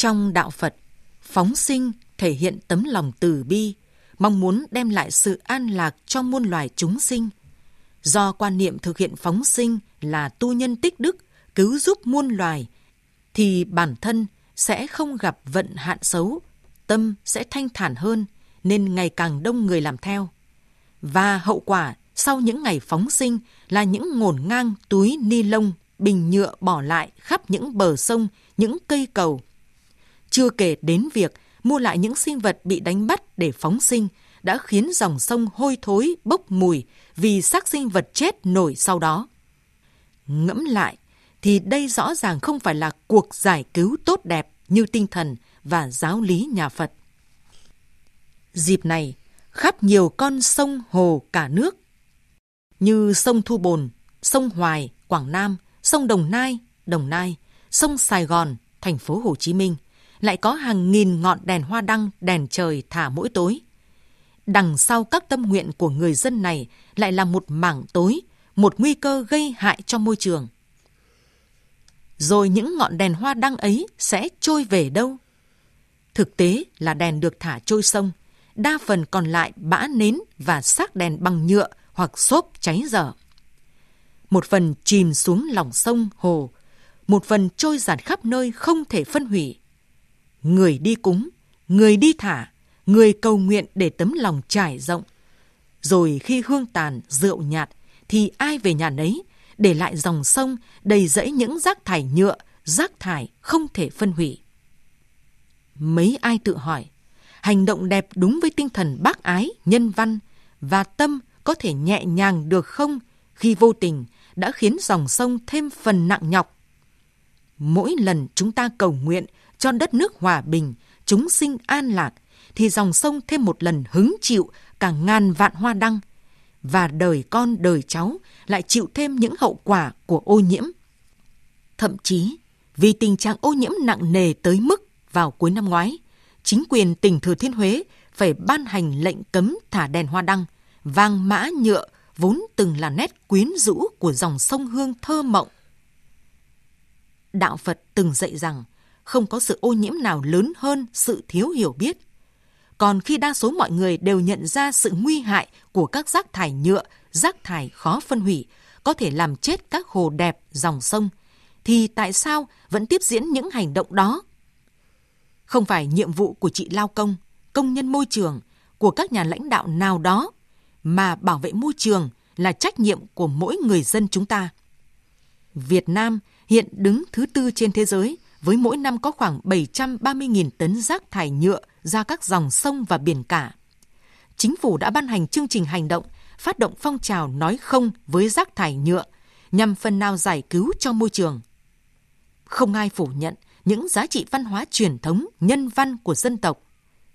Trong đạo Phật, phóng sinh thể hiện tấm lòng từ bi, mong muốn đem lại sự an lạc cho muôn loài chúng sinh. Do quan niệm thực hiện phóng sinh là tu nhân tích đức, cứu giúp muôn loài, thì bản thân sẽ không gặp vận hạn xấu, tâm sẽ thanh thản hơn, nên ngày càng đông người làm theo. Và hậu quả sau những ngày phóng sinh là những ngổn ngang túi ni lông, bình nhựa bỏ lại khắp những bờ sông, những cây cầu. Chưa kể đến việc mua lại những sinh vật bị đánh bắt để phóng sinh đã khiến dòng sông hôi thối bốc mùi vì xác sinh vật chết nổi sau đó. Ngẫm lại thì đây rõ ràng không phải là cuộc giải cứu tốt đẹp như tinh thần và giáo lý nhà Phật. Dịp này, khắp nhiều con sông hồ cả nước như sông Thu Bồn, sông Hoài, Quảng Nam, sông Đồng Nai, Đồng Nai, sông Sài Gòn, thành phố Hồ Chí Minh lại có hàng nghìn ngọn đèn hoa đăng, đèn trời thả mỗi tối. Đằng sau các tâm nguyện của người dân này lại là một mảng tối, một nguy cơ gây hại cho môi trường. Rồi những ngọn đèn hoa đăng ấy sẽ trôi về đâu? Thực tế là đèn được thả trôi sông, đa phần còn lại bã nến và xác đèn bằng nhựa hoặc xốp cháy dở. Một phần chìm xuống lòng sông, hồ, một phần trôi giạt khắp nơi không thể phân hủy. Người đi cúng, người đi thả, người cầu nguyện để tấm lòng trải rộng. Rồi khi hương tàn, rượu nhạt, thì ai về nhà nấy, để lại dòng sông đầy rẫy những rác thải nhựa, rác thải không thể phân hủy. Mấy ai tự hỏi, hành động đẹp đúng với tinh thần bác ái, nhân văn và tâm có thể nhẹ nhàng được không khi vô tình đã khiến dòng sông thêm phần nặng nhọc. Mỗi lần chúng ta cầu nguyện cho đất nước hòa bình, chúng sinh an lạc, thì dòng sông thêm một lần hứng chịu cả ngàn vạn hoa đăng, và đời con đời cháu lại chịu thêm những hậu quả của ô nhiễm. Thậm chí, vì tình trạng ô nhiễm nặng nề tới mức vào cuối năm ngoái, chính quyền tỉnh Thừa Thiên Huế phải ban hành lệnh cấm thả đèn hoa đăng – vàng mã nhựa vốn từng là nét quyến rũ của dòng sông Hương thơ mộng. Đạo Phật từng dạy rằng không có sự ô nhiễm nào lớn hơn sự thiếu hiểu biết. Còn khi đa số mọi người đều nhận ra sự nguy hại của các rác thải nhựa, rác thải khó phân hủy, có thể làm chết các hồ đẹp, dòng sông, thì tại sao vẫn tiếp diễn những hành động đó? Không phải nhiệm vụ của chị lao công, công nhân môi trường, của các nhà lãnh đạo nào đó mà bảo vệ môi trường là trách nhiệm của mỗi người dân chúng ta. Việt Nam hiện đứng thứ tư trên thế giới, với mỗi năm có khoảng 730.000 tấn rác thải nhựa ra các dòng sông và biển cả. Chính phủ đã ban hành chương trình hành động phát động phong trào nói không với rác thải nhựa nhằm phần nào giải cứu cho môi trường. Không ai phủ nhận những giá trị văn hóa truyền thống, nhân văn của dân tộc.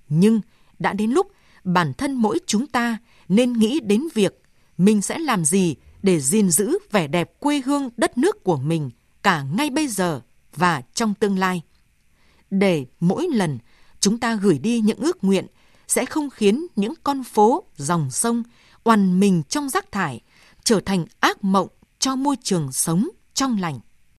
Nhưng đã đến lúc bản thân mỗi chúng ta nên nghĩ đến việc mình sẽ làm gì để gìn giữ vẻ đẹp quê hương đất nước của mình cả ngay bây giờ và trong tương lai. Để mỗi lần chúng ta gửi đi những ước nguyện sẽ không khiến những con phố, dòng sông oằn mình trong rác thải trở thành ác mộng cho môi trường sống trong lành.